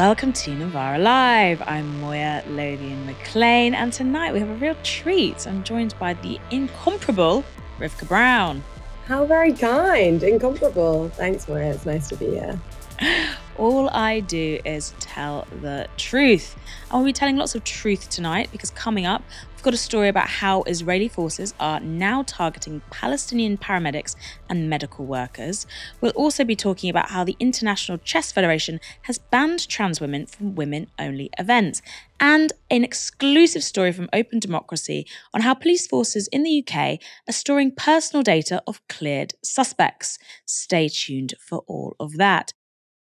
Welcome to Novara Live. I'm Moya Lothian McLean, and tonight we have a real treat. I'm joined by the incomparable Rivkah Brown. How very kind, incomparable. Thanks, Moya. It's nice to be here. All I do is tell the truth. I will be telling lots of truth tonight because coming up, we've got a story about how Israeli forces are now targeting Palestinian paramedics and medical workers. We'll also be talking about how the International Chess Federation has banned trans women from women only events. And an exclusive story from Open Democracy on how police forces in the UK are storing personal data of cleared suspects. Stay tuned for all of that.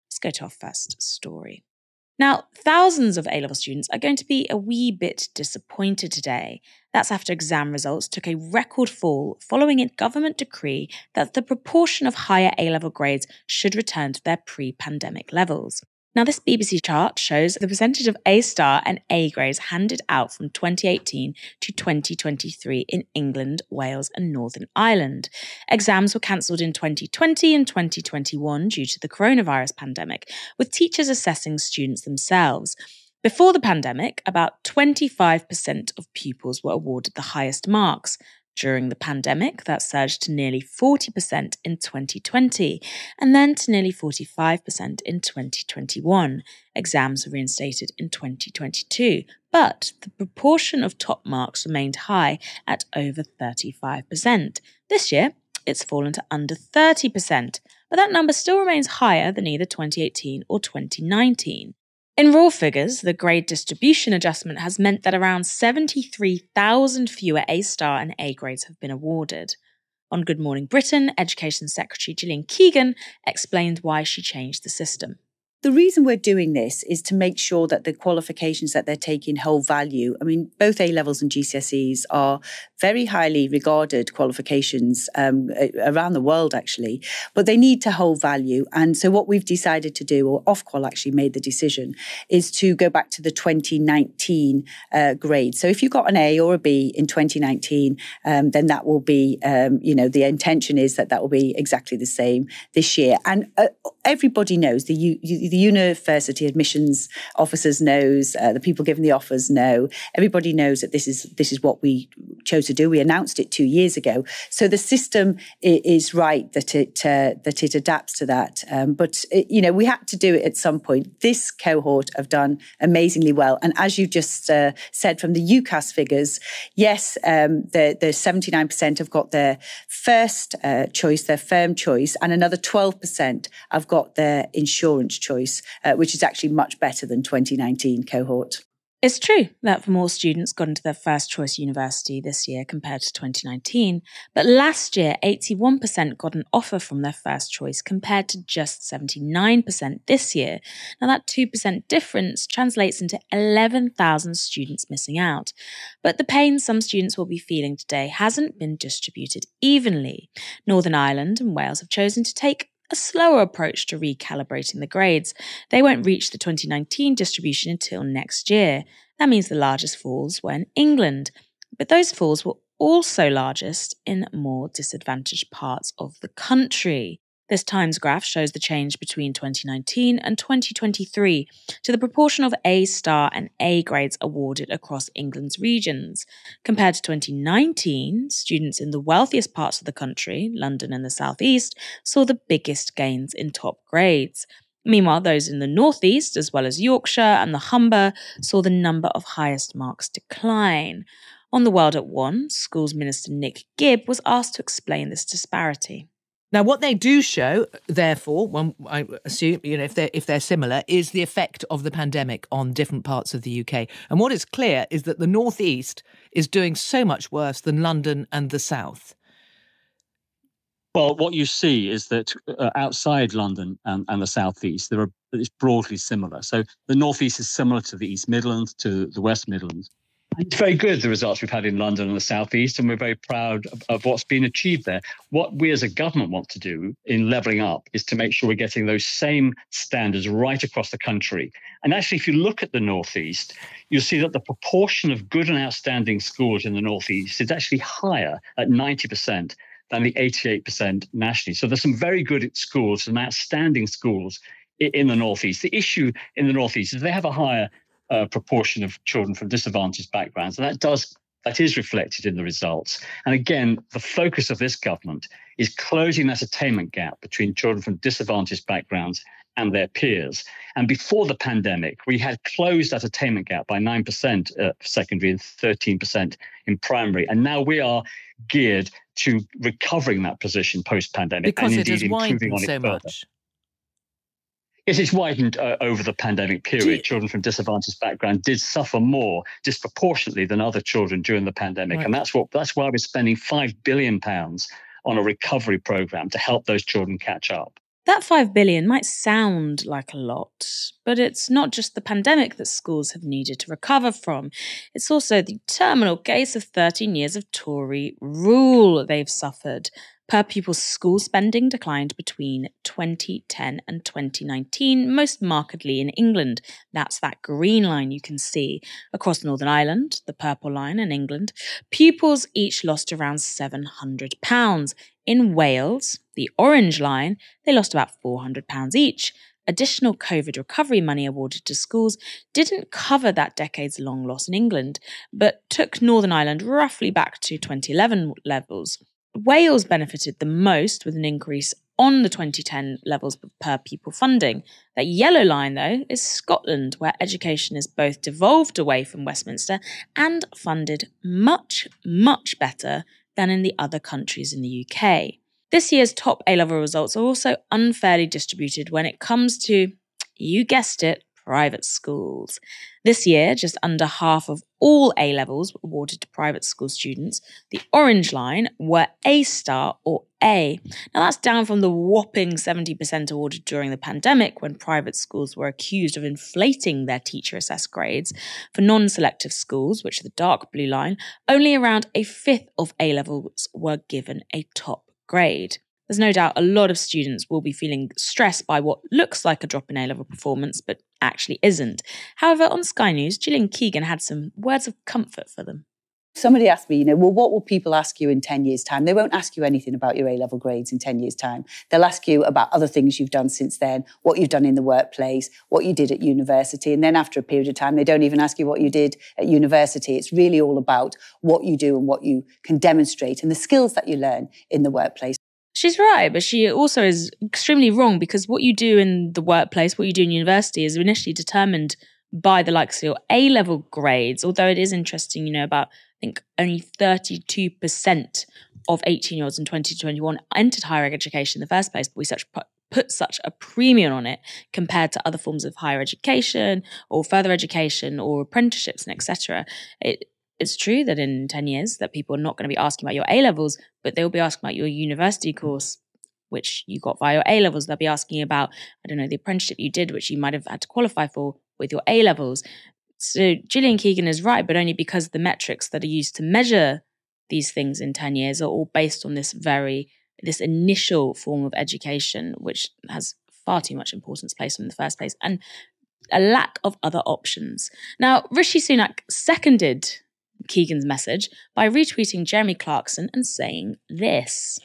Let's go to our first story. Now, thousands of A level students are going to be a wee bit disappointed today. That's after exam results took a record fall following a government decree that the proportion of higher A level grades should return to their pre pandemic levels. Now, this BBC chart shows the percentage of A star and A grades handed out from 2018 to 2023 in England, Wales, and Northern Ireland. Exams were cancelled in 2020 and 2021 due to the coronavirus pandemic, with teachers assessing students themselves. Before the pandemic, about 25% of pupils were awarded the highest marks. During the pandemic, that surged to nearly 40% in 2020 and then to nearly 45% in 2021. Exams were reinstated in 2022, but the proportion of top marks remained high at over 35%. This year, it's fallen to under 30%, but that number still remains higher than either 2018 or 2019. In raw figures, the grade distribution adjustment has meant that around 73,000 fewer A star and A grades have been awarded. On Good Morning Britain, Education Secretary Gillian Keegan explained why she changed the system. The reason we're doing this is to make sure that the qualifications that they're taking hold value. I mean, both A levels and GCSEs are very highly regarded qualifications um, around the world, actually, but they need to hold value. And so, what we've decided to do, or Ofqual actually made the decision, is to go back to the 2019 uh, grade. So, if you got an A or a B in 2019, um, then that will be, um, you know, the intention is that that will be exactly the same this year. And uh, everybody knows the, the university admissions officers knows uh, the people giving the offers know. Everybody knows that this is this is what we chose to do. We announced it two years ago. So the system is right that it uh, that it adapts to that. Um, but it, you know we had to do it at some point. This cohort have done amazingly well. And as you just uh, said from the UCAS figures yes um, the the 79% have got their first uh, choice their firm choice and another 12% have got got their insurance choice, uh, which is actually much better than 2019 cohort. It's true that more students got into their first choice university this year compared to 2019, but last year 81% got an offer from their first choice compared to just 79% this year. Now that 2% difference translates into 11,000 students missing out. But the pain some students will be feeling today hasn't been distributed evenly. Northern Ireland and Wales have chosen to take a slower approach to recalibrating the grades. They won't reach the 2019 distribution until next year. That means the largest falls were in England, but those falls were also largest in more disadvantaged parts of the country. This Times graph shows the change between 2019 and 2023 to the proportion of A star and A grades awarded across England's regions. Compared to 2019, students in the wealthiest parts of the country, London and the southeast, saw the biggest gains in top grades. Meanwhile, those in the northeast, as well as Yorkshire and the Humber, saw the number of highest marks decline. On the World at One, Schools Minister Nick Gibb was asked to explain this disparity. Now, what they do show, therefore, one I assume, you know, if they're if they're similar, is the effect of the pandemic on different parts of the UK. And what is clear is that the northeast is doing so much worse than London and the south. Well, what you see is that uh, outside London and, and the southeast, there are it's broadly similar. So the northeast is similar to the East Midlands, to the West Midlands, it's very good, the results we've had in London and the Southeast, and we're very proud of, of, what's been achieved there. What we as a government want to do in levelling up is to make sure we're getting those same standards right across the country. And actually, if you look at the Northeast, you'll see that the proportion of good and outstanding schools in the Northeast is actually higher at 90% than the 88% nationally. So there's some very good schools, some outstanding schools in the Northeast. The issue in the Northeast is they have a higher uh, proportion of children from disadvantaged backgrounds, and that does that is reflected in the results. And again, the focus of this government is closing that attainment gap between children from disadvantaged backgrounds and their peers. And before the pandemic, we had closed that attainment gap by 9% at secondary and 13% in primary. And now we are geared to recovering that position post pandemic because and it indeed has widened on so it further. much. Yes, it's widened uh, over the pandemic period. you- children from disadvantaged background did suffer more disproportionately than other children during the pandemic, Right. and that's what that's why we're spending five billion pounds on a recovery program to help those children catch up. That 5 billion might sound like a lot, but it's not just the pandemic that schools have needed to recover from. It's also the terminal case of 13 years of Tory rule they've suffered. Per pupil school spending declined between 2010 and 2019, most markedly in England. That's that green line you can see. Across Northern Ireland, the purple line in England, pupils each lost around £700. In Wales, the orange line, they lost about £400 each. Additional COVID recovery money awarded to schools didn't cover that decades long loss in England, but took Northern Ireland roughly back to 2011 levels. Wales benefited the most with an increase on the 2010 levels per pupil funding. That yellow line, though, is Scotland, where education is both devolved away from Westminster and funded much, much better than in the other countries in the UK. This year's top A level results are also unfairly distributed when it comes to, you guessed it, private schools. This year, just under half of all A levels were awarded to private school students. The orange line were A star or A. Now, that's down from the whopping 70% awarded during the pandemic when private schools were accused of inflating their teacher assessed grades. For non selective schools, which are the dark blue line, only around a fifth of A levels were given a top grade. There's no doubt a lot of students will be feeling stressed by what looks like a drop in A level performance, but actually isn't. However, on Sky News, Gillian Keegan had some words of comfort for them. Somebody asked me, you know, well, what will people ask you in 10 years' time? They won't ask you anything about your A level grades in 10 years' time. They'll ask you about other things you've done since then, what you've done in the workplace, what you did at university. And then after a period of time, they don't even ask you what you did at university. It's really all about what you do and what you can demonstrate and the skills that you learn in the workplace. She's right, but she also is extremely wrong because what you do in the workplace, what you do in university, is initially determined by the likes of your A level grades. Although it is interesting, you know, about I think only 32% of 18 year olds in 2021 entered higher education in the first place, but we such put, such a premium on it compared to other forms of higher education or further education or apprenticeships and etc. It it's true that in 10 years that people are not going to be asking about your A levels, but they'll be asking about your university course, which you got via your A levels. They'll be asking about, I don't know, the apprenticeship you did, which you might have had to qualify for with your A levels. So Gillian Keegan is right, but only because the metrics that are used to measure these things in 10 years are all based on this very, this initial form of education, which has far too much importance placed in the first place, and a lack of other options. Now, Rishi Sunak seconded Keegan's message by retweeting Jeremy Clarkson and saying this.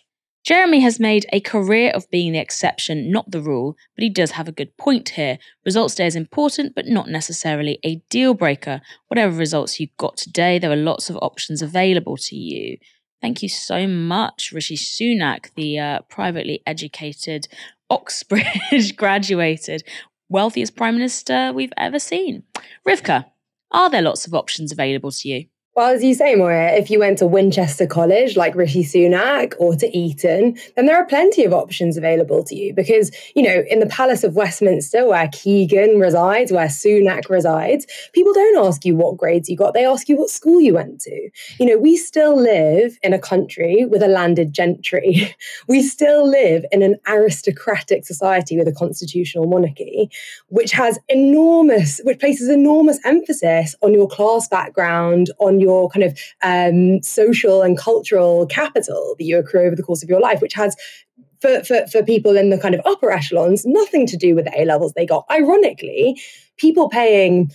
Jeremy has made a career of being the exception, not the rule, but he does have a good point here. Results day is important, but not necessarily a deal breaker. Whatever results you got today, there are lots of options available to you. Thank you so much, Rishi Sunak, the uh, privately educated, Oxbridge graduated, wealthiest prime minister we've ever seen. Rivkah, are there lots of options available to you? Well, as you say, Moira, if you went to Winchester College like Rishi Sunak or to Eton, then there are plenty of options available to you because, you know, in the Palace of Westminster, where Keegan resides, where Sunak resides, people don't ask you what grades you got. They ask you what school you went to. You know, we still live in a country with a landed gentry. we still live in an aristocratic society with a constitutional monarchy, which has enormous, which places enormous emphasis on your class background, on your kind of um, social and cultural capital that you accrue over the course of your life, which has for, for, for people in the kind of upper echelons, nothing to do with the A levels they got. Ironically, people paying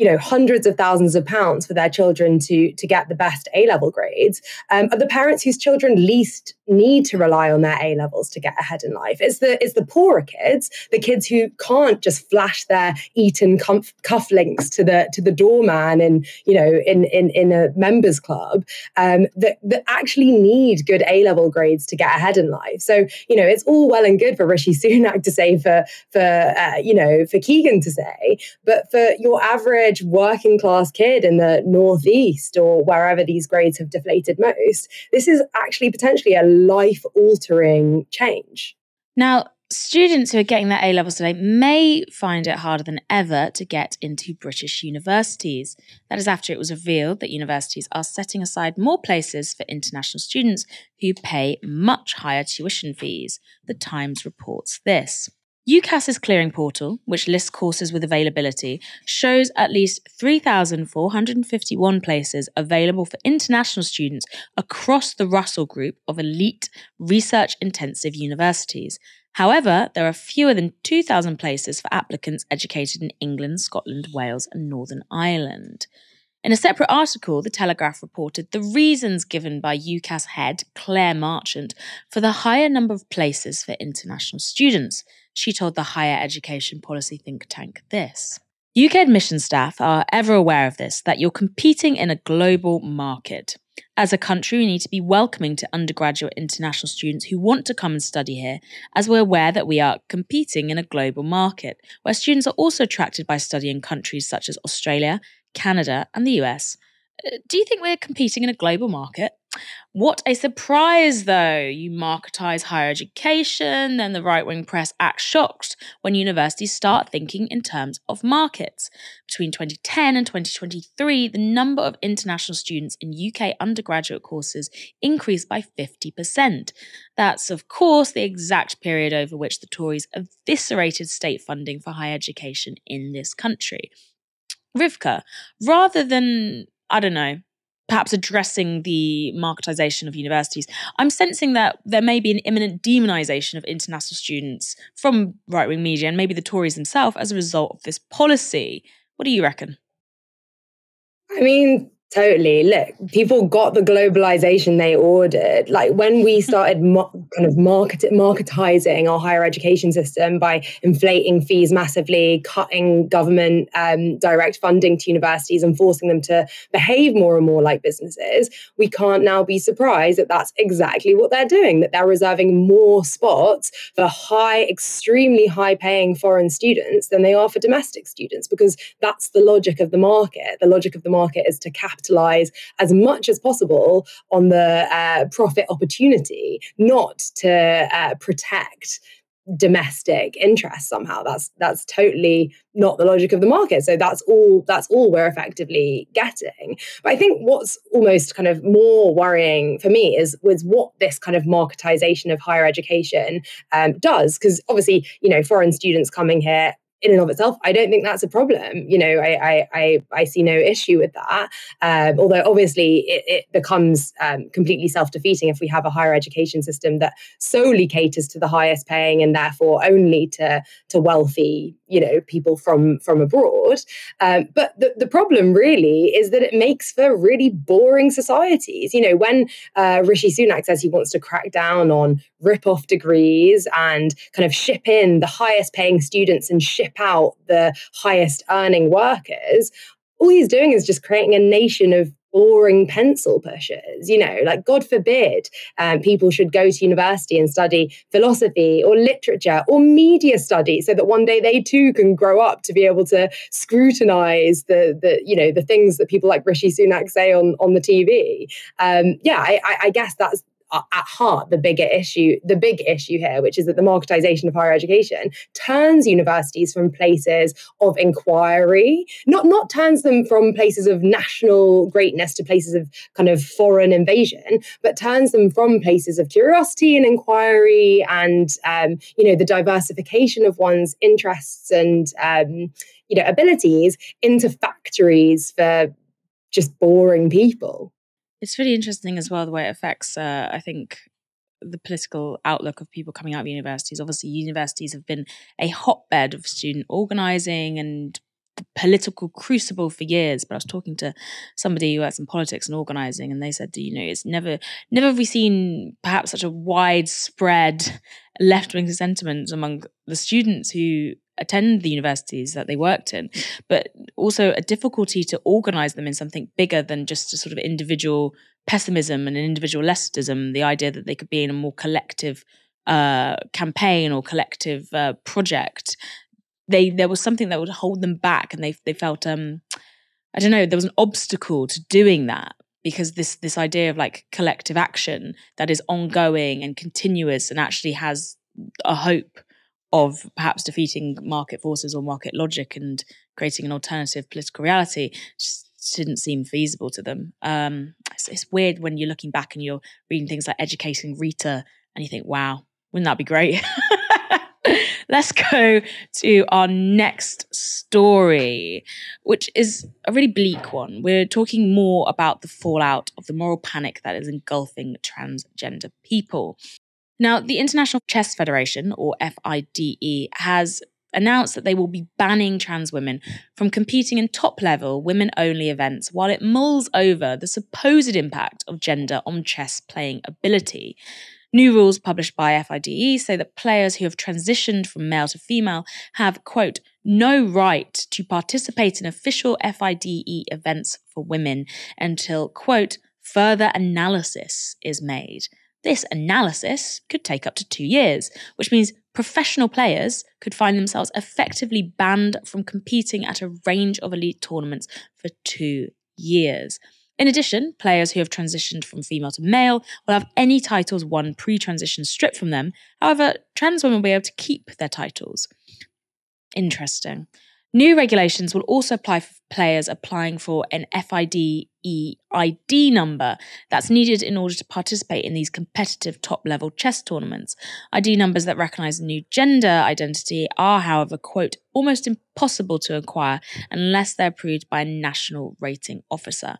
you know hundreds of thousands of pounds for their children to to get the best A level grades um, are the parents whose children least need to rely on their A levels to get ahead in life. It's the it's the poorer kids, the kids who can't just flash their Eton cuff, cufflinks to the to the doorman and you know in in in a members club um, that that actually need good A level grades to get ahead in life. So you know it's all well and good for Rishi Sunak to say for for uh, you know for Keegan to say, but for your average working class kid in the Northeast or wherever these grades have deflated most, this is actually potentially a life altering change. Now, students who are getting their A levels today may find it harder than ever to get into British universities. That is after it was revealed that universities are setting aside more places for international students who pay much higher tuition fees. The Times reports this. UCAS's clearing portal, which lists courses with availability, shows at least 3,451 places available for international students across the Russell Group of elite research intensive universities. However, there are fewer than 2,000 places for applicants educated in England, Scotland, Wales, and Northern Ireland. In a separate article, The Telegraph reported the reasons given by UCAS head Claire Marchant for the higher number of places for international students. She told the higher education policy think tank this. UK admission staff are ever aware of this, that you're competing in a global market. As a country, we need to be welcoming to undergraduate international students who want to come and study here, as we're aware that we are competing in a global market, where students are also attracted by studying in countries such as Australia, Canada, and the US. Uh, do you think we're competing in a global market? What a surprise, though. You marketize higher education, then the right wing press acts shocked when universities start thinking in terms of markets. Between 2010 and 2023, the number of international students in UK undergraduate courses increased by 50%. That's, of course, the exact period over which the Tories eviscerated state funding for higher education in this country. Rivkah, rather than, I don't know, perhaps addressing the marketization of universities, I'm sensing that there may be an imminent demonization of international students from right wing media and maybe the Tories themselves as a result of this policy. What do you reckon? I mean, Totally. Look, people got the globalization they ordered. Like when we started kind of market marketizing our higher education system by inflating fees massively, cutting government um, direct funding to universities, and forcing them to behave more and more like businesses, we can't now be surprised that that's exactly what they're doing. That they're reserving more spots for high, extremely high-paying foreign students than they are for domestic students, because that's the logic of the market. The logic of the market is to cap capitalize as much as possible on the uh, profit opportunity, not to uh, protect domestic interests somehow. That's that's totally not the logic of the market. So that's all that's all we're effectively getting. But i think what's almost kind of more worrying for me is was what this kind of marketization of higher education um, does. Because obviously you know foreign students coming here in and of itself, I don't think that's a problem. You know, I I I, see no issue with that. Um, although obviously it, it becomes um, completely self defeating if we have a higher education system that solely caters to the highest paying and therefore only to to wealthy you know people from from abroad. Um, but the the problem really is that it makes for really boring societies. You know, when uh, Rishi Sunak says he wants to crack down on rip off degrees and kind of ship in the highest paying students and ship out the highest earning workers, all he's doing is just creating a nation of boring pencil pushers. You know, like God forbid um, people should go to university and study philosophy or literature or media studies so that one day they too can grow up to be able to scrutinize the, the you know, the things that people like Rishi Sunak say on, on the TV. Um, yeah, I, I guess that's at heart the bigger issue, the big issue here, which is that the marketization of higher education turns universities from places of inquiry, not not turns them from places of national greatness to places of kind of foreign invasion, but turns them from places of curiosity and inquiry and um, you know the diversification of one's interests and um, you know abilities into factories for just boring people. It's really interesting as well the way it affects, uh, I think, the political outlook of people coming out of universities. Obviously, universities have been a hotbed of student organizing and political crucible for years. But I was talking to somebody who works in politics and organizing, and they said, you know, it's never, never have we seen perhaps such a widespread left wing sentiment among the students who attend the universities that they worked in, but also a difficulty to organize them in something bigger than just a sort of individual pessimism and an individual leftism, the idea that they could be in a more collective uh, campaign or collective uh, project. They there was something that would hold them back, and they they felt um, I don't know there was an obstacle to doing that because this this idea of like collective action that is ongoing and continuous and actually has a hope of perhaps defeating market forces or market logic and creating an alternative political reality just didn't seem feasible to them. Um, it's, it's, weird when you're looking back and you're reading things like Educating Rita and you think, wow, wouldn't that be great? Let's go to our next story, which is a really bleak one. We're talking more about the fallout of the moral panic that is engulfing transgender people. Now, the International Chess Federation, or FIDE, has announced that they will be banning trans women from competing in top level women only events while it mulls over the supposed impact of gender on chess playing ability. New rules published by FIDE say that players who have transitioned from male to female have, quote, no right to participate in official FIDE events for women until, quote, further analysis is made. This analysis could take up to two years, which means professional players could find themselves effectively banned from competing at a range of elite tournaments for two years. In addition, players who have transitioned from female to male will have any titles won pre transition stripped from them. However, trans women will be able to keep their titles. Interesting. New regulations will also apply for players applying for an FIDE ID number that's needed in order to participate in these competitive top level chess tournaments. ID numbers that recognize new gender identity are, however, quote, almost impossible to acquire unless they're approved by a national rating officer.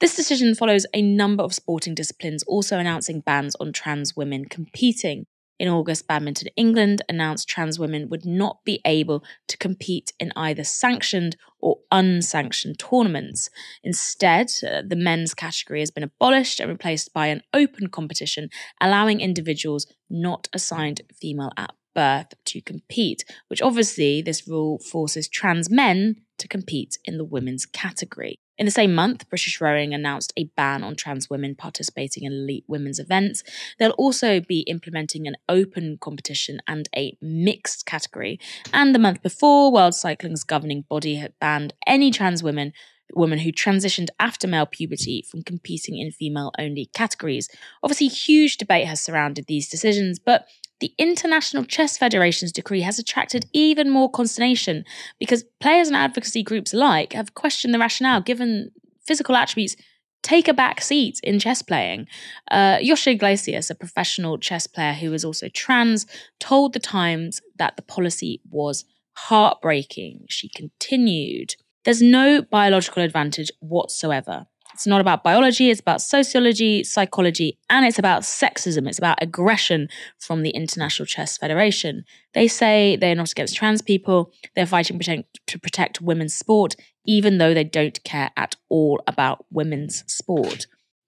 This decision follows a number of sporting disciplines also announcing bans on trans women competing. In August, Badminton England announced trans women would not be able to compete in either sanctioned or unsanctioned tournaments. Instead, uh, the men's category has been abolished and replaced by an open competition, allowing individuals not assigned female at birth to compete, which obviously this rule forces trans men to compete in the women's category. In the same month, British Rowing announced a ban on trans women participating in elite women's events. They'll also be implementing an open competition and a mixed category. And the month before, World Cycling's governing body had banned any trans women women who transitioned after male puberty from competing in female only categories. Obviously, huge debate has surrounded these decisions, but the International Chess Federation's decree has attracted even more consternation because players and advocacy groups alike have questioned the rationale given physical attributes take a back seat in chess playing. Uh, Yosha Iglesias, a professional chess player who is also trans, told The Times that the policy was heartbreaking. She continued, There's no biological advantage whatsoever it's not about biology, it's about sociology, psychology, and it's about sexism. It's about aggression from the International Chess Federation. They say they're not against trans people, they're fighting to protect women's sport, even though they don't care at all about women's sport.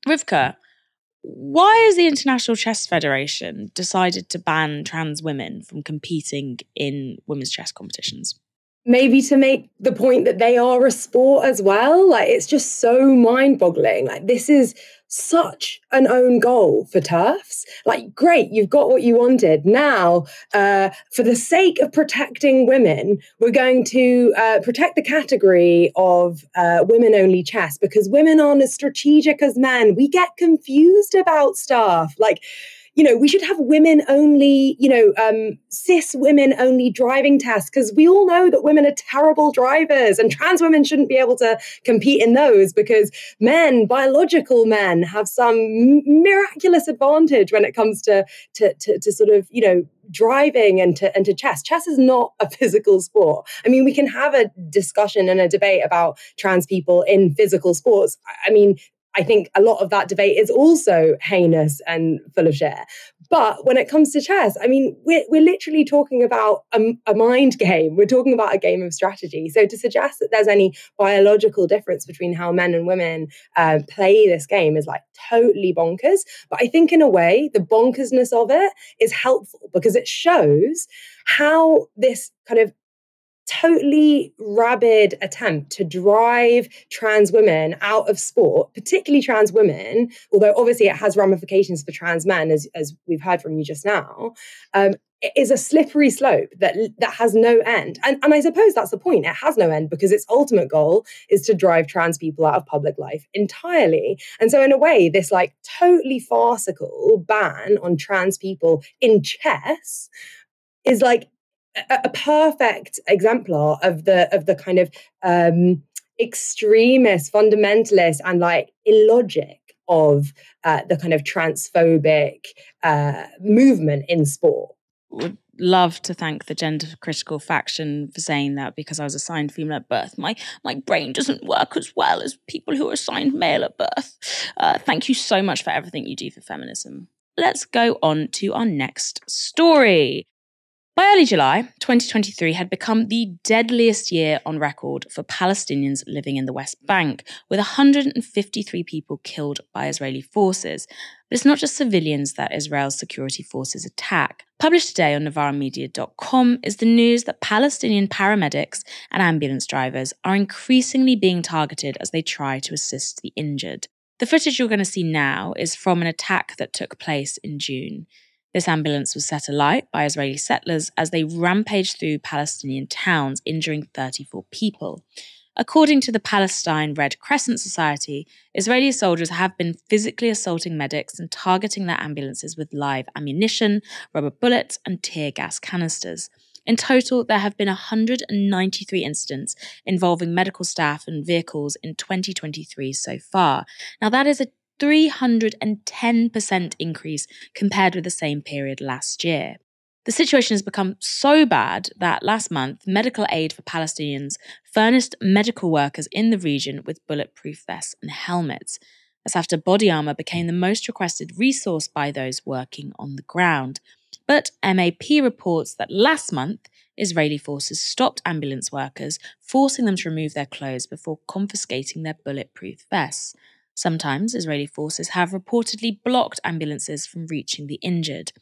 Rivkah, why has the International Chess Federation decided to ban trans women from competing in women's chess competitions? Maybe to make the point that they are a sport as well. Like it's just so mind boggling. Like this is such an own goal for turfs. Like, great, you've got what you wanted. Now, uh, for the sake of protecting women, we're going to uh, protect the category of uh, women only chess because women aren't as strategic as men. We get confused about stuff. Like, you know, we should have women only, you know, um, cis women only driving tests because we all know that women are terrible drivers and trans women shouldn't be able to compete in those because men, biological men, have some miraculous advantage when it comes to, to, to, to sort of, you know, driving and to and to chess. Chess is not a physical sport. I mean, we can have a discussion and a debate about trans people in physical sports. I mean, I think a lot of that debate is also heinous and full of share. But when it comes to chess, I mean, we're, we're literally talking about a, a mind game. We're talking about a game of strategy. So to suggest that there's any biological difference between how men and women uh, play this game is like totally bonkers. But I think in a way, the bonkersness of it is helpful because it shows how this kind of totally rabid attempt to drive trans women out of sport, particularly trans women, although obviously it has ramifications for trans men, as, as we've heard from you just now, um, is a slippery slope that that has no end. And, and I suppose that's the point. It has no end because its ultimate goal is to drive trans people out of public life entirely. And so in a way, this like totally farcical ban on trans people in chess is like a, perfect exemplar of the of the kind of um, extremist, fundamentalist, and like illogic of uh, the kind of transphobic uh, movement in sport. Would love to thank the gender critical faction for saying that because I was assigned female at birth. My my brain doesn't work as well as people who are assigned male at birth. Uh, thank you so much for everything you do for feminism. Let's go on to our next story. By early July, 2023 had become the deadliest year on record for Palestinians living in the West Bank, with 153 people killed by Israeli forces. But it's not just civilians that Israel's security forces attack. Published today on NovaraMedia.com is the news that Palestinian paramedics and ambulance drivers are increasingly being targeted as they try to assist the injured. The footage you're going to see now is from an attack that took place in June. This ambulance was set alight by Israeli settlers as they rampaged through Palestinian towns, injuring 34 people. According to the Palestine Red Crescent Society, Israeli soldiers have been physically assaulting medics and targeting their ambulances with live ammunition, rubber bullets, and tear gas canisters. In total, there have been 193 incidents involving medical staff and vehicles in 2023 so far. Now, that is a 310% increase compared with the same period last year. The situation has become so bad that last month, Medical Aid for Palestinians furnished medical workers in the region with bulletproof vests and helmets. That's after body armour became the most requested resource by those working on the ground. But MAP reports that last month, Israeli forces stopped ambulance workers, forcing them to remove their clothes before confiscating their bulletproof vests. Sometimes Israeli forces have reportedly blocked ambulances from reaching the injured.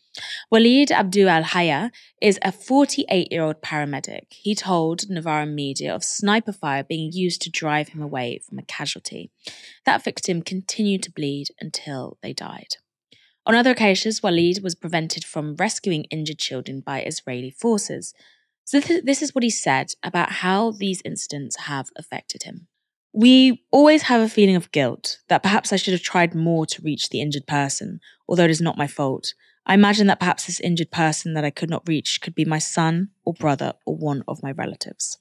Walid Abdu Al Haya is a 48 year old paramedic. He told Novara Media of sniper fire being used to drive him away from a casualty. That victim continued to bleed until they died. On other occasions, Walid was prevented from rescuing injured children by Israeli forces. So, this is what he said about how these incidents have affected him. We always have a feeling of guilt that perhaps I should have tried more to reach the injured person, although it is not my fault. I imagine that perhaps this injured person that I could not reach could be my son or brother or one of my relatives.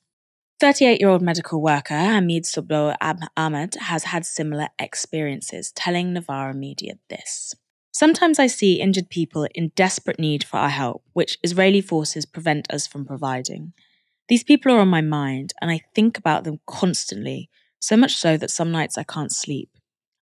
38 year old medical worker Hamid Soblo Ahmed has had similar experiences, telling Novara Media this. Sometimes I see injured people in desperate need for our help, which Israeli forces prevent us from providing. These people are on my mind, and I think about them constantly so much so that some nights I can't sleep.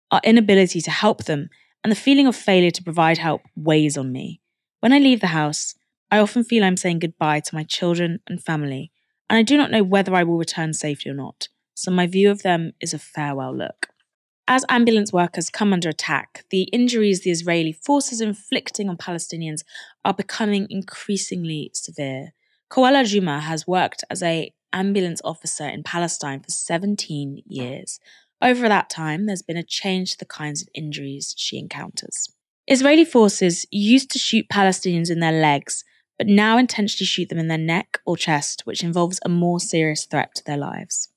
Our inability to help them and the feeling of failure to provide help weighs on me. When I leave the house, I often feel I'm saying goodbye to my children and family, and I do not know whether I will return safely or not, so my view of them is a farewell look. As ambulance workers come under attack, the injuries the Israeli forces inflicting on Palestinians are becoming increasingly severe. Koala Juma has worked as a ambulance officer in Palestine for 17 years. Over that time, there's been a change to the kinds of injuries she encounters. Israeli forces used to shoot Palestinians in their legs, but now intentionally shoot them in their neck or chest, which involves a more serious threat to their lives.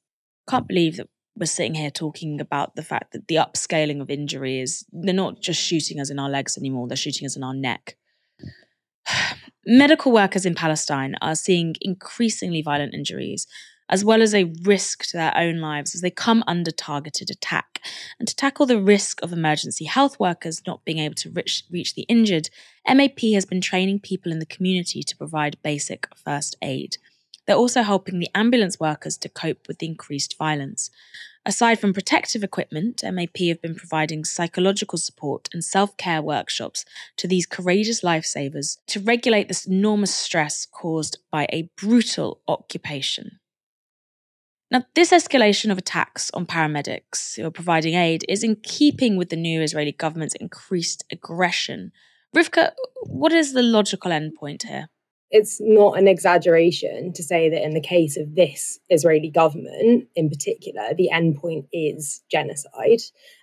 Can't believe that we're sitting here talking about the fact that the upscaling of injury is they're not just shooting us in our legs anymore, they're shooting us in our neck. Medical workers in Palestine are seeing increasingly violent injuries, as well as a risk to their own lives as they come under targeted attack. And to tackle the risk of emergency health workers not being able to reach, reach the injured, MAP has been training people in the community to provide basic first aid. They're also helping the ambulance workers to cope with the increased violence. Aside from protective equipment, MAP have been providing psychological support and self care workshops to these courageous lifesavers to regulate this enormous stress caused by a brutal occupation. Now, this escalation of attacks on paramedics who are providing aid is in keeping with the new Israeli government's increased aggression. Rivkah, what is the logical endpoint here? It's not an exaggeration to say that in the case of this Israeli government in particular, the endpoint is genocide.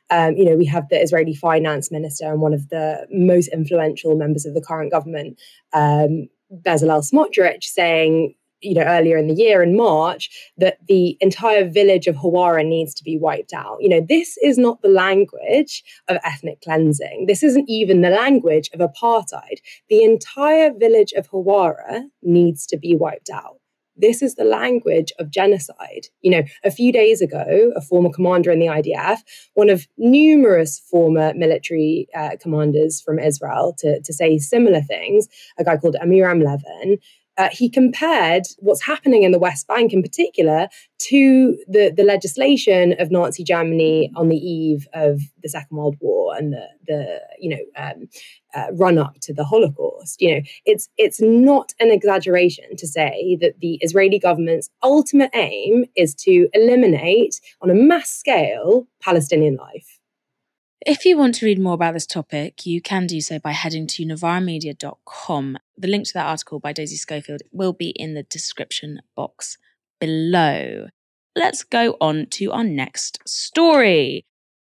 Um, you know, we have the Israeli finance minister and one of the most influential members of the current government, um, Bezalel Smotrich, saying you know earlier in the year in March that the entire village of Hawara needs to be wiped out. You know, this is not the language of ethnic cleansing. This isn't even the language of apartheid. The entire village of Hawara needs to be wiped out. This is the language of genocide. You know, a few days ago, a former commander in the IDF, one of numerous former military uh, commanders from Israel to, to say similar things, a guy called Amiram Levin, uh, he compared what's happening in the West Bank in particular to the, the legislation of Nazi Germany on the eve of the Second World War and the, the you know um, uh, run up to the Holocaust. You know, it's it's not an exaggeration to say that the Israeli government's ultimate aim is to eliminate on a mass scale Palestinian life. If you want to read more about this topic, you can do so by heading to novaramedia.com. The link to that article by Daisy Schofield will be in the description box below. Let's go on to our next story.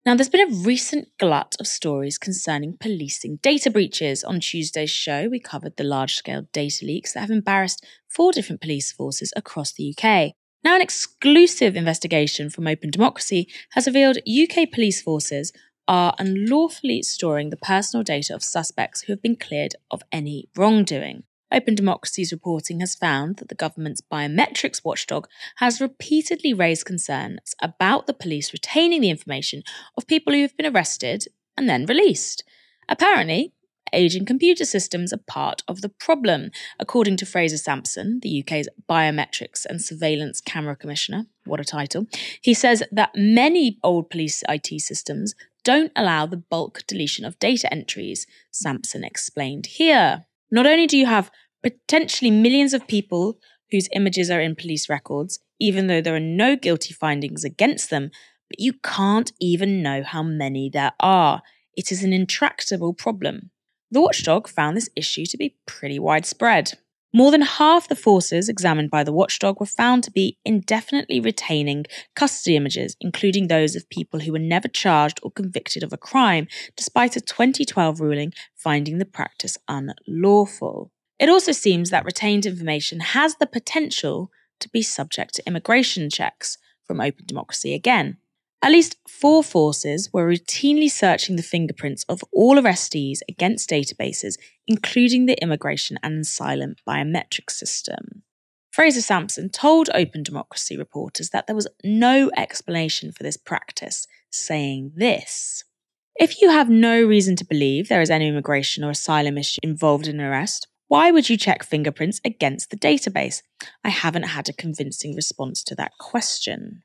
Now, there's been a recent glut of stories concerning policing data breaches. On Tuesday's show, we covered the large scale data leaks that have embarrassed four different police forces across the UK. Now, an exclusive investigation from Open Democracy has revealed UK police forces are unlawfully storing the personal data of suspects who have been cleared of any wrongdoing. Open Democracy's reporting has found that the government's biometrics watchdog has repeatedly raised concerns about the police retaining the information of people who have been arrested and then released. Apparently, aging computer systems are part of the problem, according to Fraser Sampson, the UK's Biometrics and Surveillance Camera Commissioner. What a title. He says that many old police IT systems don't allow the bulk deletion of data entries, Sampson explained here. Not only do you have potentially millions of people whose images are in police records, even though there are no guilty findings against them, but you can't even know how many there are. It is an intractable problem. The watchdog found this issue to be pretty widespread. More than half the forces examined by the watchdog were found to be indefinitely retaining custody images, including those of people who were never charged or convicted of a crime, despite a 2012 ruling finding the practice unlawful. It also seems that retained information has the potential to be subject to immigration checks from Open Democracy again. At least four forces were routinely searching the fingerprints of all arrestees against databases, including the immigration and asylum biometric system. Fraser Sampson told Open Democracy reporters that there was no explanation for this practice, saying this If you have no reason to believe there is any immigration or asylum issue involved in an arrest, why would you check fingerprints against the database? I haven't had a convincing response to that question.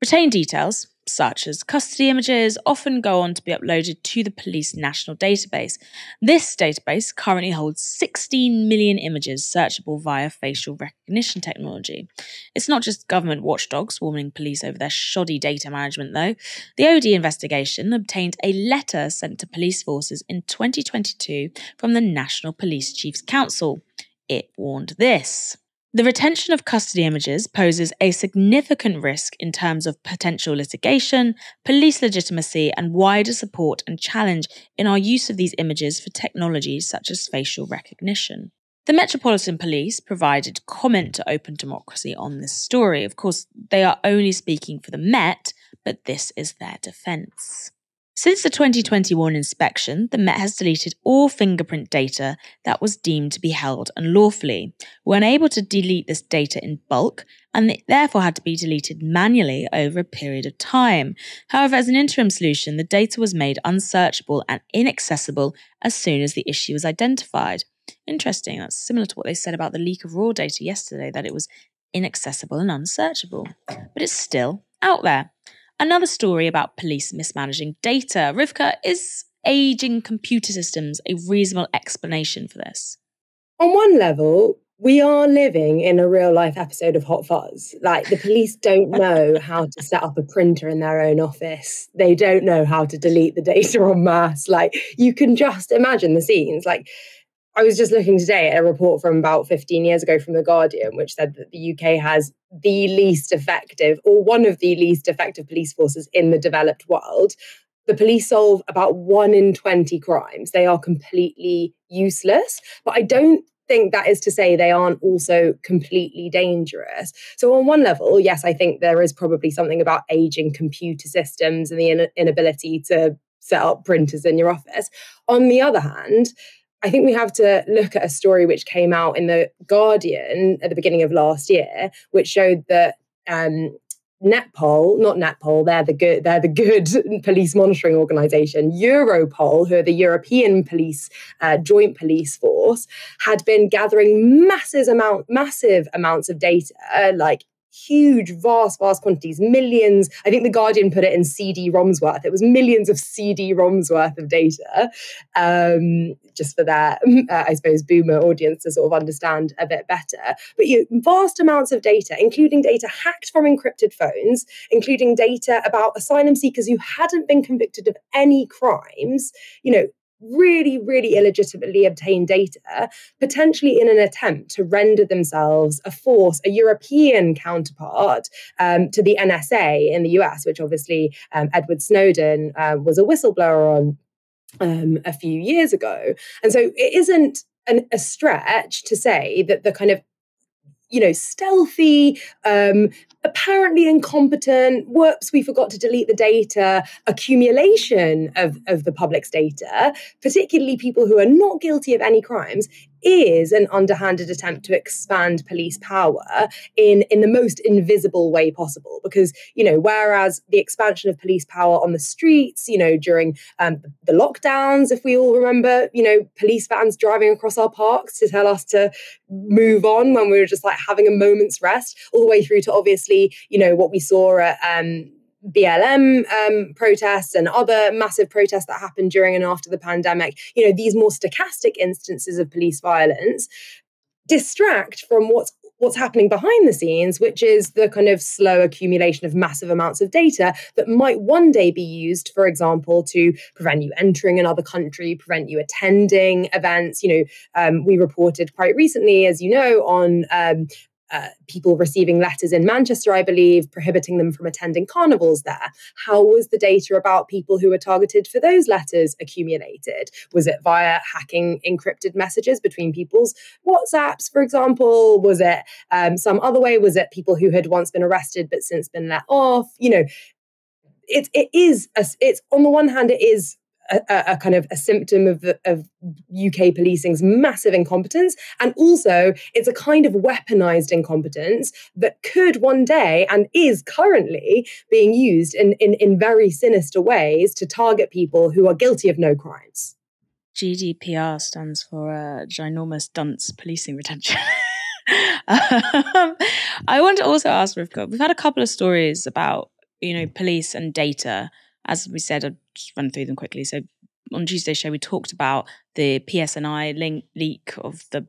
Retain details, such as custody images, often go on to be uploaded to the police national database. This database currently holds 16 million images searchable via facial recognition technology. It's not just government watchdogs warning police over their shoddy data management, though. The OD investigation obtained a letter sent to police forces in 2022 from the National Police Chiefs Council. It warned this. The retention of custody images poses a significant risk in terms of potential litigation, police legitimacy, and wider support and challenge in our use of these images for technologies such as facial recognition. The Metropolitan Police provided comment to Open Democracy on this story. Of course, they are only speaking for the Met, but this is their defence. Since the 2021 inspection, the Met has deleted all fingerprint data that was deemed to be held unlawfully. We were unable to delete this data in bulk, and it therefore had to be deleted manually over a period of time. However, as an interim solution, the data was made unsearchable and inaccessible as soon as the issue was identified. Interesting, that's similar to what they said about the leak of raw data yesterday, that it was inaccessible and unsearchable. But it's still out there. Another story about police mismanaging data. Rivkah, is aging computer systems a reasonable explanation for this? On one level, we are living in a real life episode of Hot Fuzz. Like the police don't know how to set up a printer in their own office. They don't know how to delete the data en masse. Like you can just imagine the scenes. Like I was just looking today at a report from about 15 years ago from The Guardian, which said that the UK has the least effective or one of the least effective police forces in the developed world. The police solve about one in 20 crimes. They are completely useless. But I don't think that is to say they aren't also completely dangerous. So, on one level, yes, I think there is probably something about aging computer systems and the inability to set up printers in your office. On the other hand, I think we have to look at a story which came out in the Guardian at the beginning of last year, which showed that um, Netpol, not Netpol, they're the good, they're the good police monitoring organization. Europol, who are the European police uh, joint police force, had been gathering massive amount, massive amounts of data, like huge, vast, vast quantities, millions. I think the Guardian put it in CD-ROMs worth. It was millions of CD-ROMs worth of data, um, just for their, uh, I suppose, boomer audience to sort of understand a bit better. But you know, vast amounts of data, including data hacked from encrypted phones, including data about asylum seekers who hadn't been convicted of any crimes. You know, really, really illegitimately obtained data, potentially in an attempt to render themselves a force, a European counterpart um, to the NSA in the US, which obviously um, Edward Snowden uh, was a whistleblower on um, a few years ago. And so it isn't an, a stretch to say that the kind of you know, stealthy, um, apparently incompetent, whoops, we forgot to delete the data, accumulation of, of the public's data, particularly people who are not guilty of any crimes, is an underhanded attempt to expand police power in in the most invisible way possible. Because you know whereas the expansion of police power on the streets you know during um, the lockdowns if we all remember you know police vans driving across our parks to tell us to move on when we were just like having a moment's rest all the way through to obviously you know what we saw at um, BLM um, protests and other massive protests that happened during and after the pandemic, you know, these more stochastic instances of police violence distract from what's what's happening behind the scenes, which is the kind of slow accumulation of massive amounts of data that might one day be used, for example, to prevent you entering another country, prevent you attending events. You know, um, we reported quite recently, as you know, on um, uh, people receiving letters in Manchester, I believe, prohibiting them from attending carnivals there. How was the data about people who were targeted for those letters accumulated? Was it via hacking encrypted messages between people's WhatsApps, for example? Was it um, some other way? Was it people who had once been arrested but since been let off? You know, it, it is, a, it's on the one hand, it is a, a, kind of a symptom of, of UK policing's massive incompetence. And also, it's a kind of weaponized incompetence that could one day and is currently being used in, in, in very sinister ways to target people who are guilty of no crimes. GDPR stands for uh, ginormous dunce policing retention. um, I want to also ask Rivkah, we've had a couple of stories about, you know, police and data as we said, I'll just run through them quickly. So on Tuesday's show, we talked about the PSNI link leak of the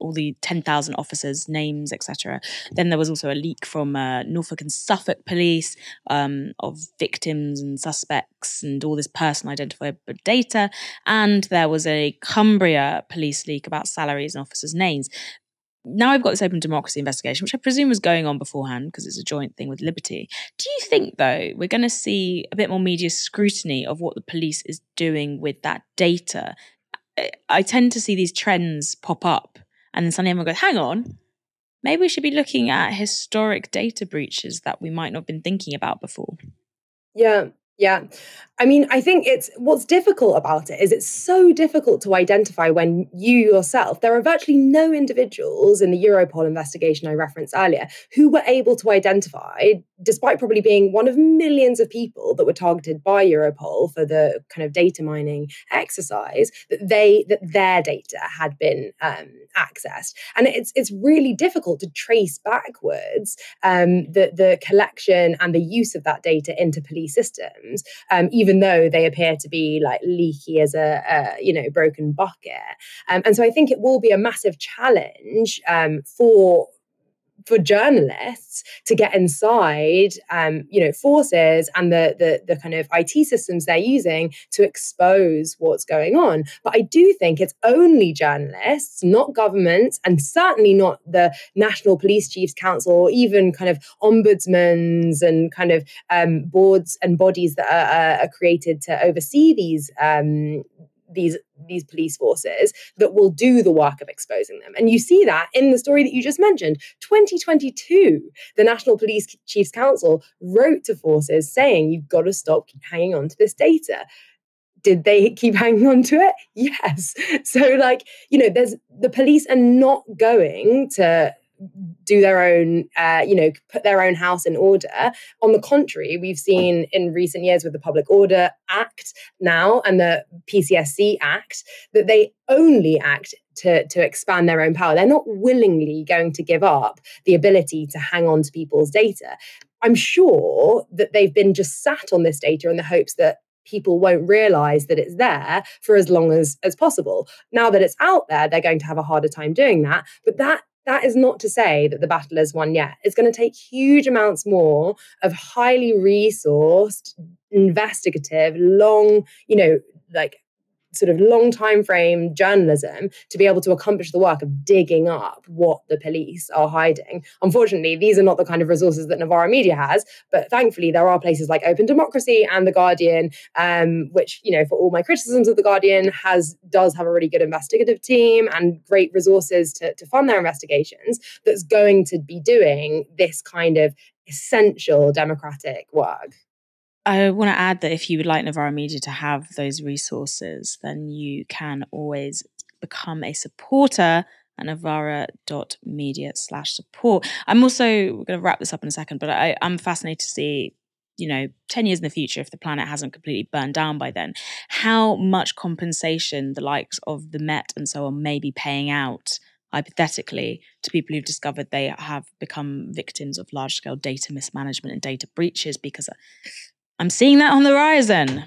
all the 10,000 officers' names, etc. Then there was also a leak from uh, Norfolk and Suffolk police um, of victims and suspects and all this personal identifiable data. And there was a Cumbria police leak about salaries and officers' names now I've got this open democracy investigation, which I presume was going on beforehand because it's a joint thing with Liberty. Do you think, though, we're going to see a bit more media scrutiny of what the police is doing with that data? I tend to see these trends pop up, and then suddenly everyone goes, hang on, maybe we should be looking at historic data breaches that we might not have been thinking about before. Yeah, yeah. I mean, I think it's what's difficult about it is it's so difficult to identify when you yourself, there are virtually no individuals in the Europol investigation I referenced earlier who were able to identify, despite probably being one of millions of people that were targeted by Europol for the kind of data mining exercise, that they that their data had been um, accessed. And it's it's really difficult to trace backwards um, the, the collection and the use of that data into police systems, um, even even though they appear to be like leaky as a, a you know broken bucket. Um, and so I think it will be a massive challenge um, for for journalists to get inside, um, you know, forces and the, the the kind of IT systems they're using to expose what's going on. But I do think it's only journalists, not governments, and certainly not the National Police Chiefs Council or even kind of ombudsmans and kind of um, boards and bodies that are, are, created to oversee these um, these these police forces that will do the work of exposing them. And you see that in the story that you just mentioned. 2022, the National Police Chiefs Council wrote to forces saying you've got to stop hanging on to this data did they keep hanging on to it? Yes. So, like, you know, there's the police are not going to do their own, uh, you know, put their own house in order. On the contrary, we've seen in recent years with the Public Order Act now and the PCSC Act that they only act to, to expand their own power. They're not willingly going to give up the ability to hang on to people's data. I'm sure that they've been just sat on this data in the hopes that people won't realize that it's there for as long as as possible now that it's out there they're going to have a harder time doing that but that that is not to say that the battle is won yet. It's going to take huge amounts more of highly resourced, investigative, long, you know, like sort of long time frame journalism to be able to accomplish the work of digging up what the police are hiding. Unfortunately, these are not the kind of resources that Novara Media has, but thankfully there are places like Open Democracy and The Guardian, um, which, you know, for all my criticisms of The Guardian, has does have a really good investigative team and great resources to, to fund their investigations that's going to be doing this kind of essential democratic work. I want to add that if you would like Novara Media to have those resources, then you can always become a supporter at novara.media slash support. I'm also going to wrap this up in a second, but I, I'm fascinated to see, you know, 10 years in the future, if the planet hasn't completely burned down by then, how much compensation the likes of the Met and so on may be paying out hypothetically to people who've discovered they have become victims of large scale data mismanagement and data breaches because I'm seeing that on the horizon.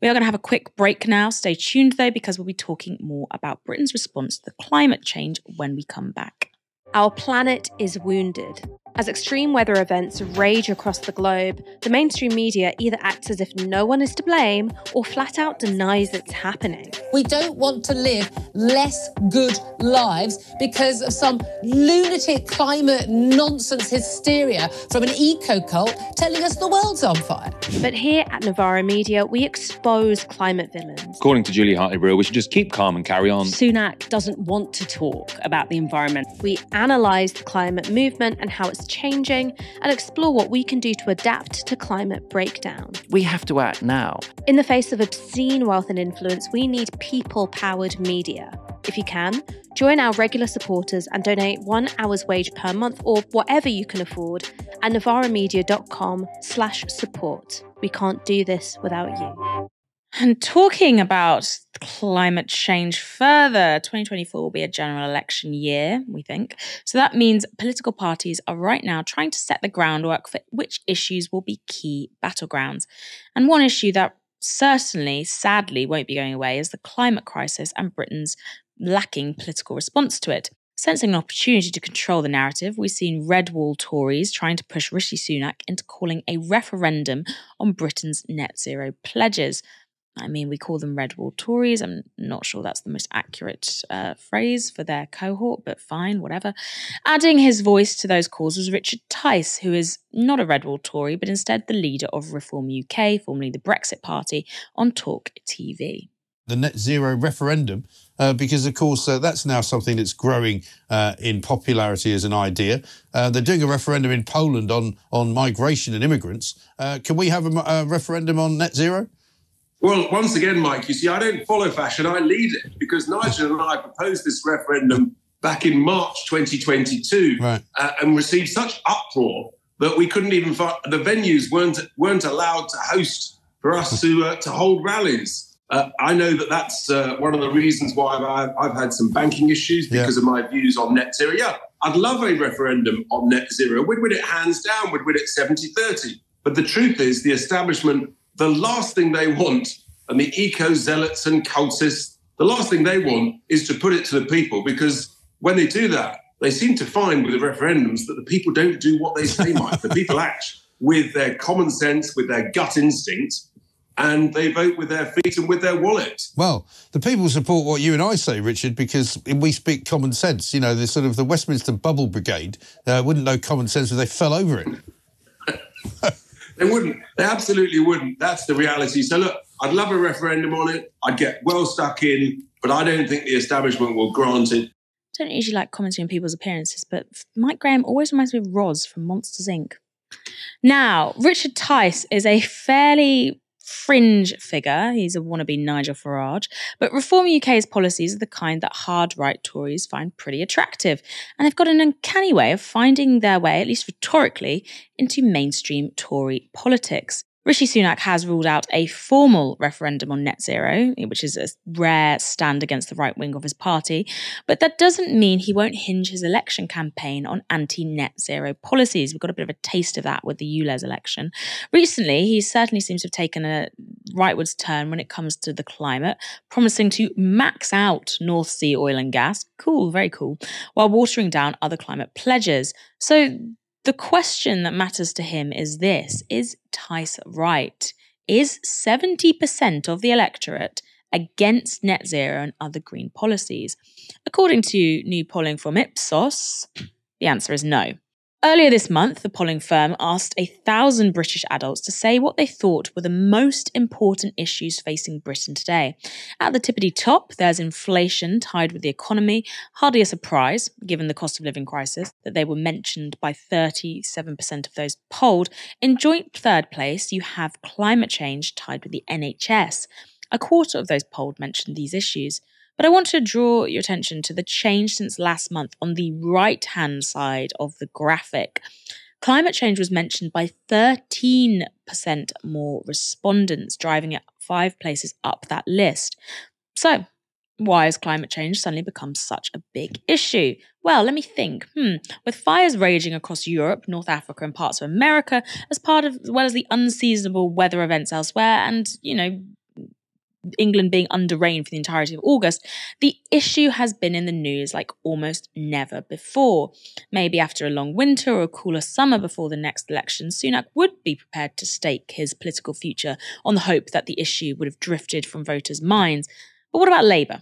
We are going to have a quick break now. Stay tuned though, because we'll be talking more about Britain's response to the climate change when we come back. Our planet is wounded. As extreme weather events rage across the globe, the mainstream media either acts as if no one is to blame or flat out denies it's happening. We don't want to live less good lives because of some lunatic climate nonsense hysteria from an eco cult telling us the world's on fire. But here at Novara Media, we expose climate villains. According to Julia Hartley-Brewer, we should just keep calm and carry on. Sunak doesn't want to talk about the environment. We analyse the climate movement and how it's changing and explore what we can do to adapt to climate breakdown. We have to act now. In the face of obscene wealth and influence, we need people powered media. If you can, join our regular supporters and donate one hour's wage per month or whatever you can afford at novaramedia.com slash support. We can't do this without you. And talking about climate change further, 2024 will be a general election year, we think. So that means political parties are right now trying to set the groundwork for which issues will be key battlegrounds. And one issue that certainly, sadly, won't be going away is the climate crisis and Britain's lacking political response to it. Sensing an opportunity to control the narrative, we've seen red wall Tories trying to push Rishi Sunak into calling a referendum on Britain's net zero pledges. I mean, we call them red wall Tories. I'm not sure that's the most accurate uh, phrase for their cohort, but fine, whatever. Adding his voice to those calls was Richard Tice, who is not a red wall Tory, but instead the leader of Reform UK, formerly the Brexit Party, on Talk TV. The net zero referendum, uh, because of course uh, that's now something that's growing uh, in popularity as an idea. Uh, they're doing a referendum in Poland on on migration and immigrants. Uh, can we have a, a referendum on net zero? Well, once again, Mike, you see, I don't follow fashion, I lead it because Nigel and I proposed this referendum back in March 2022 Right. uh, and received such uproar that we couldn't even find the venues weren't weren't allowed to host for us to uh, to hold rallies. Uh, I know that that's uh, one of the reasons why I've, I've had some banking issues Yeah. because of my views on net zero. Yeah, I'd love a referendum on net zero. We'd win it hands down, we'd win it 70 30. But the truth is, the establishment, the last thing they want, and the eco zealots and cultists, the last thing they want is to put it to the people because when they do that, they seem to find with the referendums that the people don't do what they say, Mike. The people act with their common sense, with their gut instinct, and they vote with their feet and with their wallet. Well, the people support what you and I say, Richard, because we speak common sense. You know, the sort of the Westminster Bubble Brigade uh, wouldn't know common sense if they fell over it. They wouldn't. They absolutely wouldn't. That's the reality. So look, I'd love a referendum on it. I'd get well stuck in, but I don't think the establishment will grant it. I don't usually like commenting on people's appearances, but Mike Graham always reminds me of Roz from Monsters Inc. Now, Richard Tice is a fairly fringe figure. He's a wannabe Nigel Farage. But Reform UK's policies are the kind that hard right Tories find pretty attractive. And they've got an uncanny way of finding their way, at least rhetorically, into mainstream Tory politics. Rishi Sunak has ruled out a formal referendum on net zero, which is a rare stand against the right wing of his party, but that doesn't mean he won't hinge his election campaign on anti net zero policies. We've got a bit of a taste of that with the ULEZ election. Recently, he certainly seems to have taken a rightwards turn when it comes to the climate, promising to max out North Sea oil and gas. Cool, very cool, while watering down other climate pledges. So, the question that matters to him is this Is Tice right? Is 70% of the electorate against net zero and other green policies? According to new polling from Ipsos, the answer is no. Earlier this month, the polling firm asked a thousand British adults to say what they thought were the most important issues facing Britain today. At the tippity top, there's inflation tied with the economy. Hardly a surprise, given the cost of living crisis, that they were mentioned by 37% of those polled. In joint third place, you have climate change tied with the NHS. A quarter of those polled mentioned these issues. But I want to draw your attention to the change since last month on the right hand side of the graphic. Climate change was mentioned by 13% more respondents, driving it five places up that list. So, why has climate change suddenly become such a big issue? Well, let me think. Hmm. With fires raging across Europe, North Africa, and parts of America, as part of, as well as the unseasonable weather events elsewhere, and, you know, England being under rain for the entirety of August, the issue has been in the news like almost never before. Maybe after a long winter or a cooler summer before the next election, Sunak would be prepared to stake his political future on the hope that the issue would have drifted from voters' minds. But what about Labour?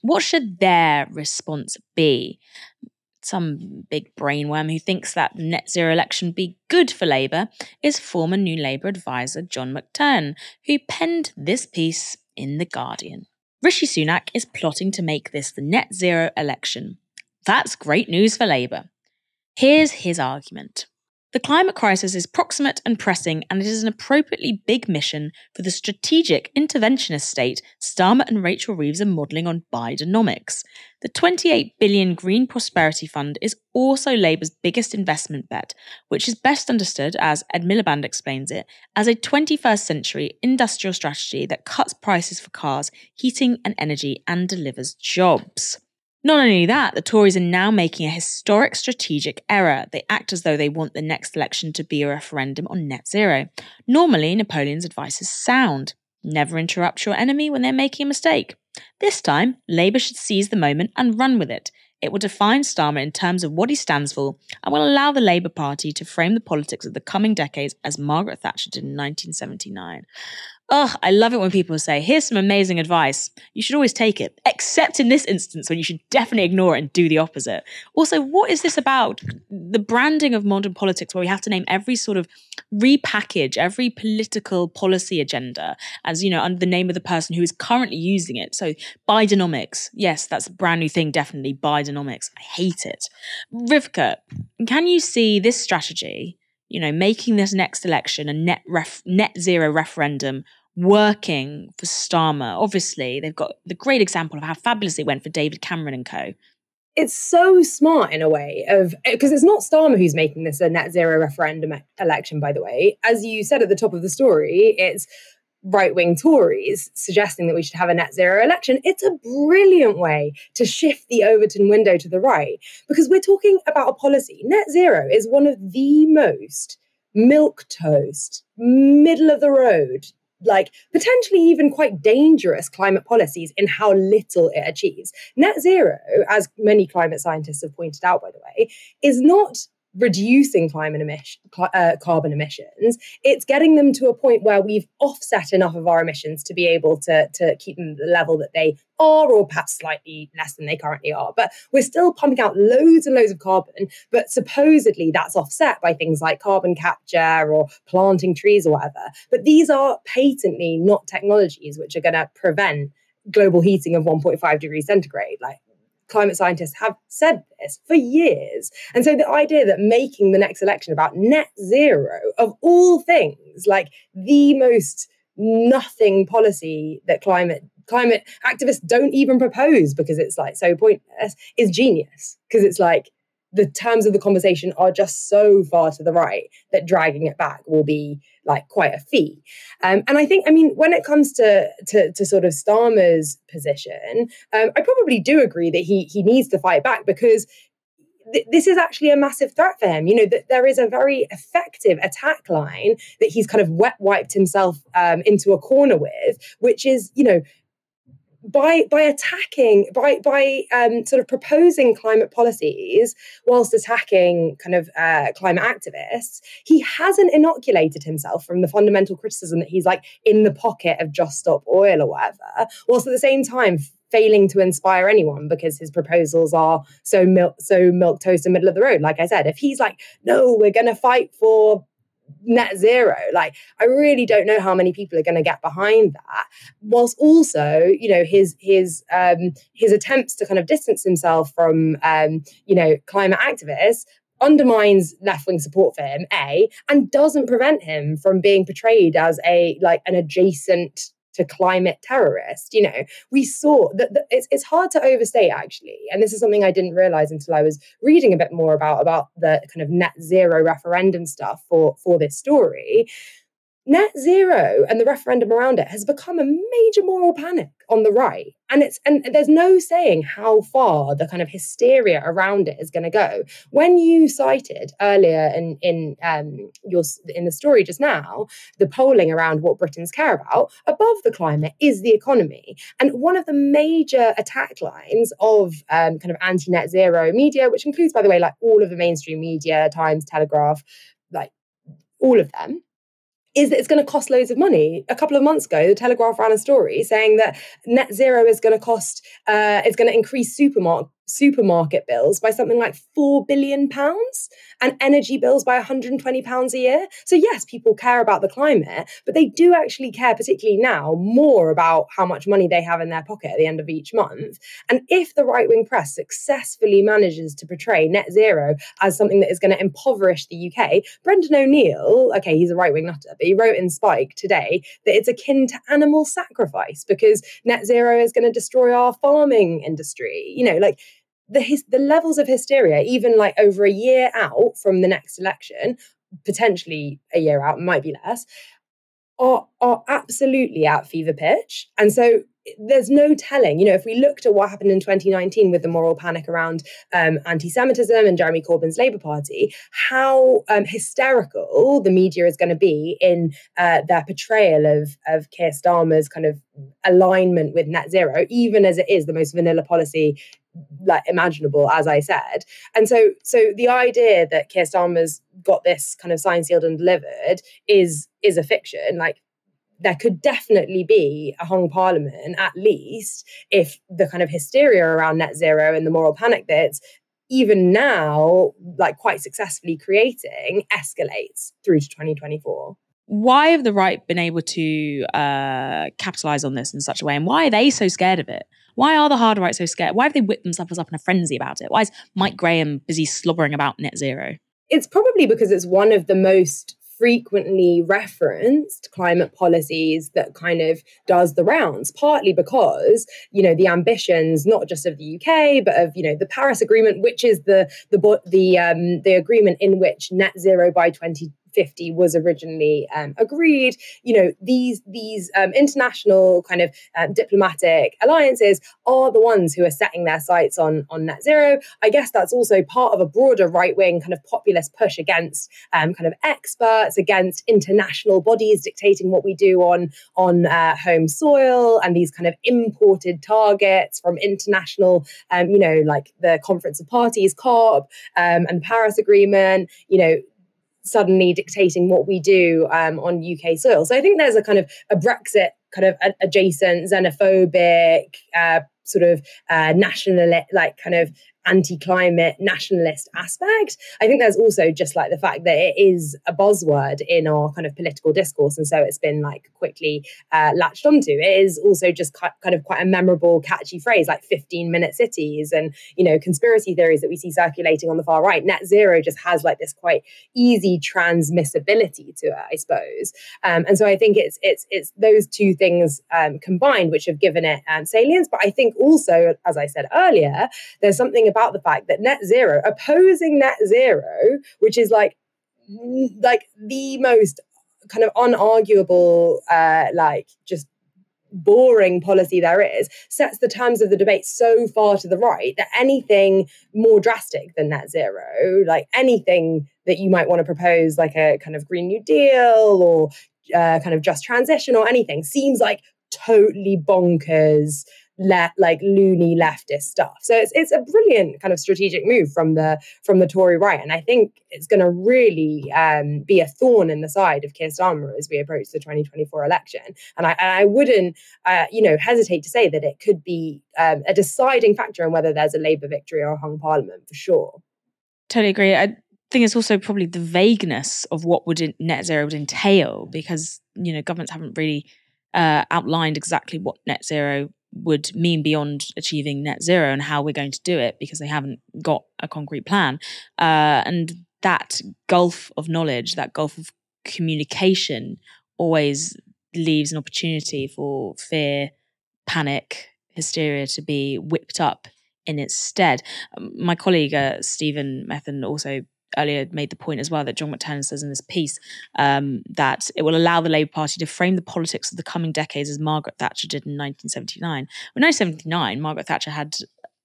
What should their response be? Some big brainworm who thinks that net zero election be good for Labour is former New Labour advisor John McTernan, who penned this piece in The Guardian. Rishi Sunak is plotting to make this the net zero election. That's great news for Labour. Here's his argument. The climate crisis is proximate and pressing, and it is an appropriately big mission for the strategic interventionist state Starmer and Rachel Reeves are modelling on Bidenomics. The 28 billion Green Prosperity Fund is also Labour's biggest investment bet, which is best understood, as Ed Miliband explains it, as a 21st century industrial strategy that cuts prices for cars, heating, and energy and delivers jobs. Not only that, the Tories are now making a historic strategic error. They act as though they want the next election to be a referendum on net zero. Normally, Napoleon's advice is sound never interrupt your enemy when they're making a mistake. This time, Labour should seize the moment and run with it. It will define Starmer in terms of what he stands for and will allow the Labour Party to frame the politics of the coming decades as Margaret Thatcher did in 1979. Ugh, I love it when people say, here's some amazing advice. You should always take it, except in this instance when you should definitely ignore it and do the opposite. Also, what is this about? The branding of modern politics where we have to name every sort of repackage, every political policy agenda as, you know, under the name of the person who is currently using it. So, Bidenomics. Yes, that's a brand new thing, definitely. Bidenomics. I hate it. Rivkah, can you see this strategy? You know, making this next election a net ref, net zero referendum working for Starmer. Obviously, they've got the great example of how fabulous it went for David Cameron and co. It's so smart in a way of eh, because it's not Starmer who's making this a net zero referendum election, by the way. As you said at the top of the story, it's right wing Tories suggesting that we should have a net zero election, it's a brilliant way to shift the Overton window to the right because we're talking about a policy. Net zero is one of the most milk toast, middle of the road, like potentially even quite dangerous climate policies in how little it achieves. Net zero, as many climate scientists have pointed out, by the way, is not reducing climate emission, uh, carbon emissions. It's getting them to a point where we've offset enough of our emissions to be able to, to keep them at the level that they are, or perhaps slightly less than they currently are. But we're still pumping out loads and loads of carbon. But supposedly that's offset by things like carbon capture or planting trees or whatever. But these are patently not technologies which are going to prevent global heating of 1.5 degrees centigrade. Like climate scientists have said this for years. And so the idea that making the next election about net zero, of all things, like the most nothing policy that climate climate activists don't even propose because it's like so pointless is genius because it's like the terms of the conversation are just so far to the right that dragging it back will be like quite a fee. Um, and I think, I mean, when it comes to to, to sort of Starmer's position, um, I probably do agree that he he needs to fight back because this is actually a massive threat for him. You know that there is a very effective attack line that he's kind of wet wiped himself um, into a corner with, which is you know by by attacking by by um, sort of proposing climate policies whilst attacking kind of uh, climate activists, he hasn't inoculated himself from the fundamental criticism that he's like in the pocket of just stop oil or whatever, whilst at the same time failing to inspire anyone because his proposals are so milk so milk toast and middle of the road. Like I said, if he's like, no, we're going to fight for net zero. Like i really don't know how many people are going to get behind that whilst also you know his his um his attempts to kind of distance himself from um you know climate activists undermines left-wing support for him a and doesn't prevent him from being portrayed as a like an adjacent to climate terrorist. You know, we saw that, that it's, it's hard to overstate actually. And this is something I didn't realize until I was reading a bit more about, about the kind of net zero referendum stuff for, for this story net zero and the referendum around it has become a major moral panic on the right. And it's and there's no saying how far the kind of hysteria around it is going to go. When you cited earlier in in um your in the story just now the polling around what britons care about above the climate is the economy. And one of the major attack lines of um, kind of anti-net zero media which includes by the way like all of the mainstream media times telegraph like all of them is that it's going to cost loads of money. A couple of months ago, the Telegraph ran a story saying that net zero is going to cost, uh, is going to increase supermarket supermarket bills by something like 4 billion pounds and energy bills by 120 pounds a year. So yes, people care about the climate, but they do actually care particularly now more about how much money they have in their pocket at the end of each month. And if the right-wing press successfully manages to portray net zero as something that is going to impoverish the UK, Brendan O'Neill, okay, he's a right-wing nutter, but he wrote in Spiked today that it's akin to animal sacrifice because net zero is going to destroy our farming industry. You know, like the his, the levels of hysteria, even like over a year out from the next election, potentially a year out, might be less, are are absolutely at fever pitch. And so there's no telling. You know, if we looked at what happened in 2019 with the moral panic around um, anti-Semitism and Jeremy Corbyn's Labour Party, how um, hysterical the media is going to be in uh, their portrayal of of Keir Starmer's kind of alignment with net zero, even as it is the most vanilla policy like imaginable, as I said. And so, so the idea that Keir Starmer's got this kind of signed, sealed, and delivered is is a fiction. Like there could definitely be a hung parliament, at least, if the kind of hysteria around net zero and the moral panic bits, even now, like quite successfully creating, escalates through to 2024. Why have the right been able to uh, capitalize on this in such a way? And why are they so scared of it? Why are the hard right so scared? Why have they whipped themselves up in a frenzy about it? Why is Mike Graham busy slobbering about net zero? It's probably because it's one of the most frequently referenced climate policies that kind of does the rounds, partly because, you know, the ambitions, not just of the UK, but of, you know, the Paris Agreement, which is the the the um, the agreement in which net zero by 20 50 was originally um, agreed. You know, these these um, international kind of um, diplomatic alliances are the ones who are setting their sights on on net zero. I guess that's also part of a broader right wing kind of populist push against um, kind of experts, against international bodies dictating what we do on on uh, home soil, and these kind of imported targets from international, um, you know, like the Conference of Parties, COP, um, and Paris Agreement. You know, suddenly dictating what we do um, on UK soil. So I think there's a kind of a Brexit kind of adjacent xenophobic uh, sort of uh, national like kind of anti-climate nationalist aspect. I think there's also just like the fact that it is a buzzword in our kind of political discourse and so it's been like quickly uh, latched onto. It is also just kind of quite a memorable catchy phrase like 15 minute cities and you know conspiracy theories that we see circulating on the far right. Net zero just has like this quite easy transmissibility to it i suppose. Um, and so i think it's it's it's those two things um, combined which have given it um, salience. But i think also as i said earlier there's something about the fact that net zero, opposing net zero, which is like like the most kind of unarguable, uh, like just boring policy there is, sets the terms of the debate so far to the right that anything more drastic than net zero, like anything that you might want to propose, like a kind of Green New Deal or uh, kind of just transition or anything, seems like totally bonkers le- like loony leftist stuff. So it's it's a brilliant kind of strategic move from the from the Tory right, and I think it's going to really um, be a thorn in the side of Keir Starmer as we approach the 2024 election. And I, I wouldn't, uh, you know, hesitate to say that it could be um, a deciding factor in whether there's a Labour victory or a hung Parliament for sure. Totally agree. I think it's also probably the vagueness of what would net zero would entail because you know governments haven't really uh, outlined exactly what net zero would mean beyond achieving net zero and how we're going to do it because they haven't got a concrete plan. Uh, and that gulf of knowledge, that gulf of communication, always leaves an opportunity for fear, panic, hysteria to be whipped up in its stead. Um, my colleague uh, Stephen Methan also earlier made the point as well that John McTernan says in this piece um, that it will allow the Labour Party to frame the politics of the coming decades as Margaret Thatcher did in 1979. In 1979, Margaret Thatcher had,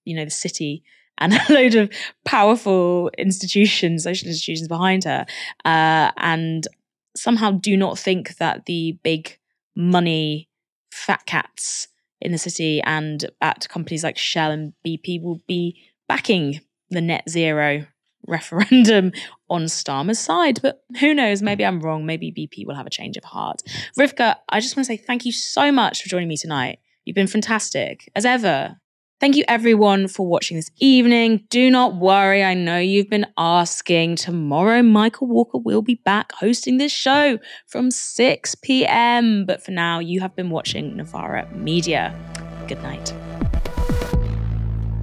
you know, the city and a load of powerful institutions, social institutions behind her, uh, and somehow do not think that the big money fat cats in the city and at companies like Shell and BP will be backing the net zero referendum on Starmer's side. But who knows? Maybe I'm wrong. Maybe BP will have a change of heart. Rivkah, I just want to say thank you so much for joining me tonight. You've been fantastic, as ever. Thank you everyone for watching this evening. Do not worry, I know you've been asking. Tomorrow, Michael Walker will be back hosting this show from 6 p.m. But for now, you have been watching Novara Media. Good night.